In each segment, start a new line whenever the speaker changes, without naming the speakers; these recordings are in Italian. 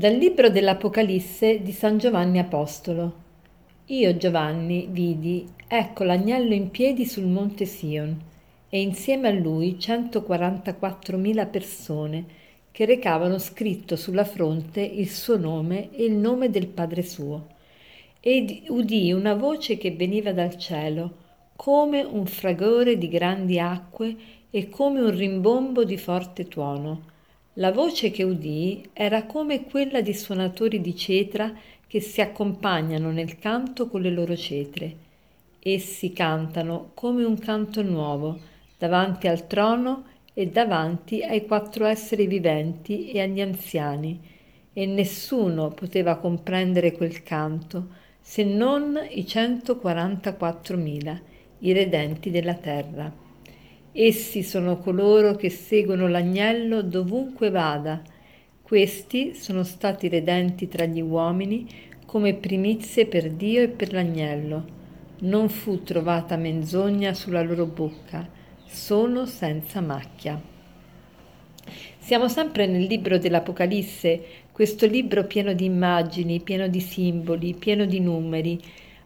Dal libro dell'Apocalisse di San Giovanni Apostolo. Io, Giovanni, vidi, ecco l'agnello in piedi sul monte Sion, e insieme a lui 144.000 persone che recavano scritto sulla fronte il suo nome e il nome del Padre suo. Ed udì una voce che veniva dal cielo, come un fragore di grandi acque e come un rimbombo di forte tuono la voce che udii era come quella di suonatori di cetra che si accompagnano nel canto con le loro cetre. Essi cantano come un canto nuovo, davanti al trono e davanti ai quattro esseri viventi e agli anziani, e nessuno poteva comprendere quel canto se non i 144.000, i redenti della terra. Essi sono coloro che seguono l'agnello dovunque vada. Questi sono stati redenti tra gli uomini come primizie per Dio e per l'agnello. Non fu trovata menzogna sulla loro bocca, sono senza macchia. Siamo sempre nel libro dell'Apocalisse, questo libro pieno di immagini, pieno di simboli, pieno di numeri.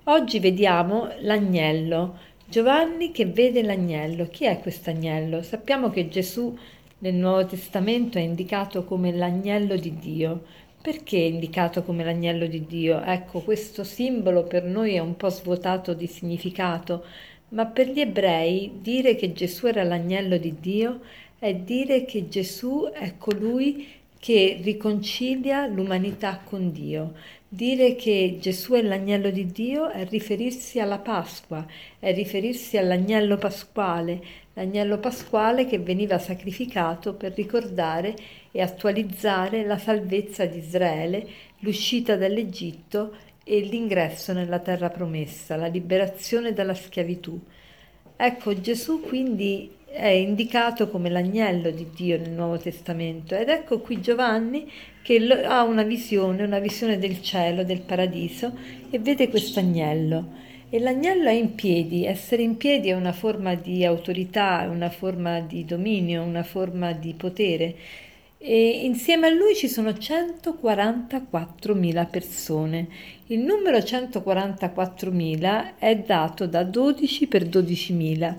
Oggi vediamo l'agnello, Giovanni che vede l'agnello. Chi è questo agnello? Sappiamo che Gesù nel Nuovo Testamento è indicato come l'agnello di Dio. Perché è indicato come l'agnello di Dio? Ecco, questo simbolo per noi è un po' svuotato di significato, ma per gli ebrei dire che Gesù era l'agnello di Dio è dire che Gesù è colui che riconcilia l'umanità con Dio. Dire che Gesù è l'agnello di Dio è riferirsi alla Pasqua, è riferirsi all'agnello pasquale, l'agnello pasquale che veniva sacrificato per ricordare e attualizzare la salvezza di Israele, l'uscita dall'Egitto e l'ingresso nella terra promessa, la liberazione dalla schiavitù. Ecco, Gesù quindi è indicato come l'agnello di Dio nel Nuovo Testamento. Ed ecco qui Giovanni che ha una visione, una visione del cielo, del paradiso e vede questo agnello. E l'agnello è in piedi, essere in piedi è una forma di autorità, una forma di dominio, una forma di potere. E insieme a lui ci sono 144.000 persone. Il numero 144.000 è dato da 12 per 12.000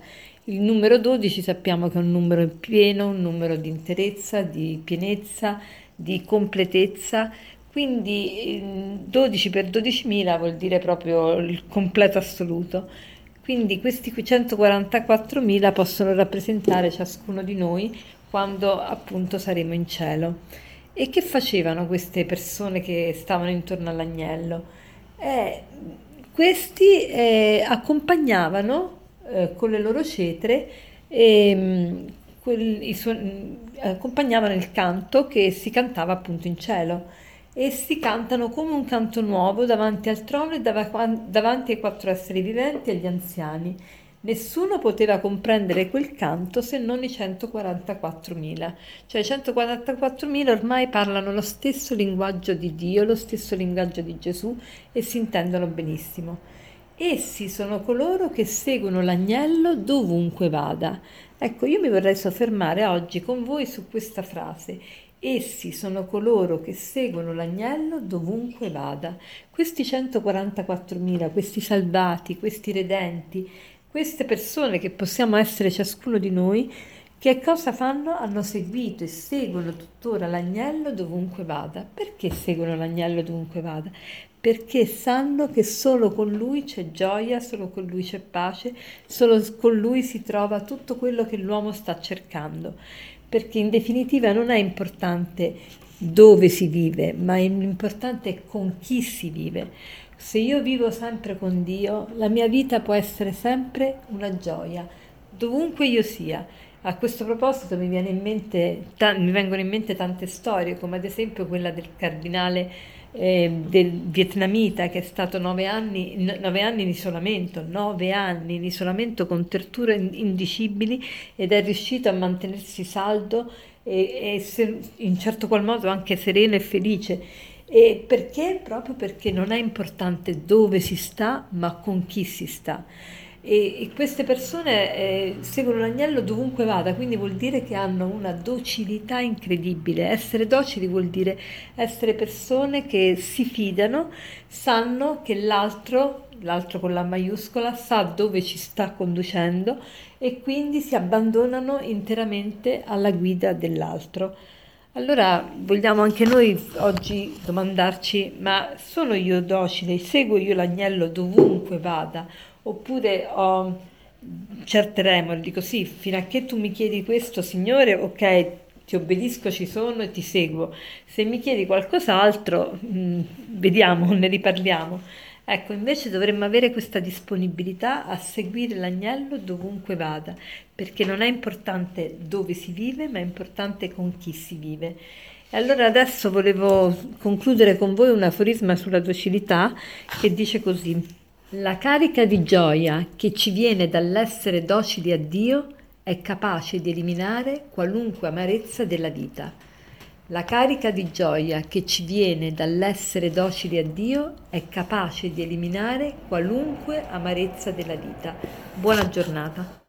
il numero 12 sappiamo che è un numero pieno, un numero di interezza, di pienezza, di completezza, quindi 12 per 12.000 vuol dire proprio il completo assoluto. Quindi questi 144.000 possono rappresentare ciascuno di noi quando appunto saremo in cielo. E che facevano queste persone che stavano intorno all'agnello? Eh, questi eh, accompagnavano eh, con le loro cetre e mm, quel, suon- accompagnavano il canto che si cantava appunto in cielo. Essi cantano come un canto nuovo davanti al trono e davanti ai quattro esseri viventi e agli anziani. Nessuno poteva comprendere quel canto se non i 144.000. Cioè i 144.000 ormai parlano lo stesso linguaggio di Dio, lo stesso linguaggio di Gesù e si intendono benissimo. Essi sono coloro che seguono l'agnello dovunque vada. Ecco, io mi vorrei soffermare oggi con voi su questa frase. Essi sono coloro che seguono l'agnello dovunque vada. Questi 144.000, questi salvati, questi redenti, queste persone che possiamo essere ciascuno di noi, che cosa fanno? Hanno seguito e seguono tuttora l'agnello dovunque vada. Perché seguono l'agnello dovunque vada? perché sanno che solo con lui c'è gioia, solo con lui c'è pace, solo con lui si trova tutto quello che l'uomo sta cercando. Perché in definitiva non è importante dove si vive, ma è con chi si vive. Se io vivo sempre con Dio, la mia vita può essere sempre una gioia, dovunque io sia. A questo proposito mi, mente, mi vengono in mente tante storie, come ad esempio quella del cardinale eh, del vietnamita che è stato nove anni, nove anni in isolamento, nove anni in isolamento con torture indicibili ed è riuscito a mantenersi saldo e, e se, in certo qual modo anche sereno e felice. E perché? Proprio perché non è importante dove si sta, ma con chi si sta. E, e queste persone eh, seguono l'agnello dovunque vada, quindi vuol dire che hanno una docilità incredibile. Essere docili vuol dire essere persone che si fidano, sanno che l'altro, l'altro con la maiuscola, sa dove ci sta conducendo e quindi si abbandonano interamente alla guida dell'altro. Allora vogliamo anche noi oggi domandarci, ma sono io docile, seguo io l'agnello dovunque vada? Oppure ho certe remore, dico sì, fino a che tu mi chiedi questo, Signore, ok, ti obbedisco, ci sono e ti seguo. Se mi chiedi qualcos'altro, mh, mm, vediamo, ne riparliamo. Ecco, invece dovremmo avere questa disponibilità a seguire l'agnello dovunque vada, perché non è importante dove si vive, ma è importante con chi si vive. E allora adesso volevo concludere con voi un aforisma sulla docilità che dice così. La carica di gioia che ci viene dall'essere docili a Dio è capace di eliminare qualunque amarezza della vita. La carica di gioia che ci viene dall'essere docili a Dio è capace di eliminare qualunque amarezza della vita. Buona giornata.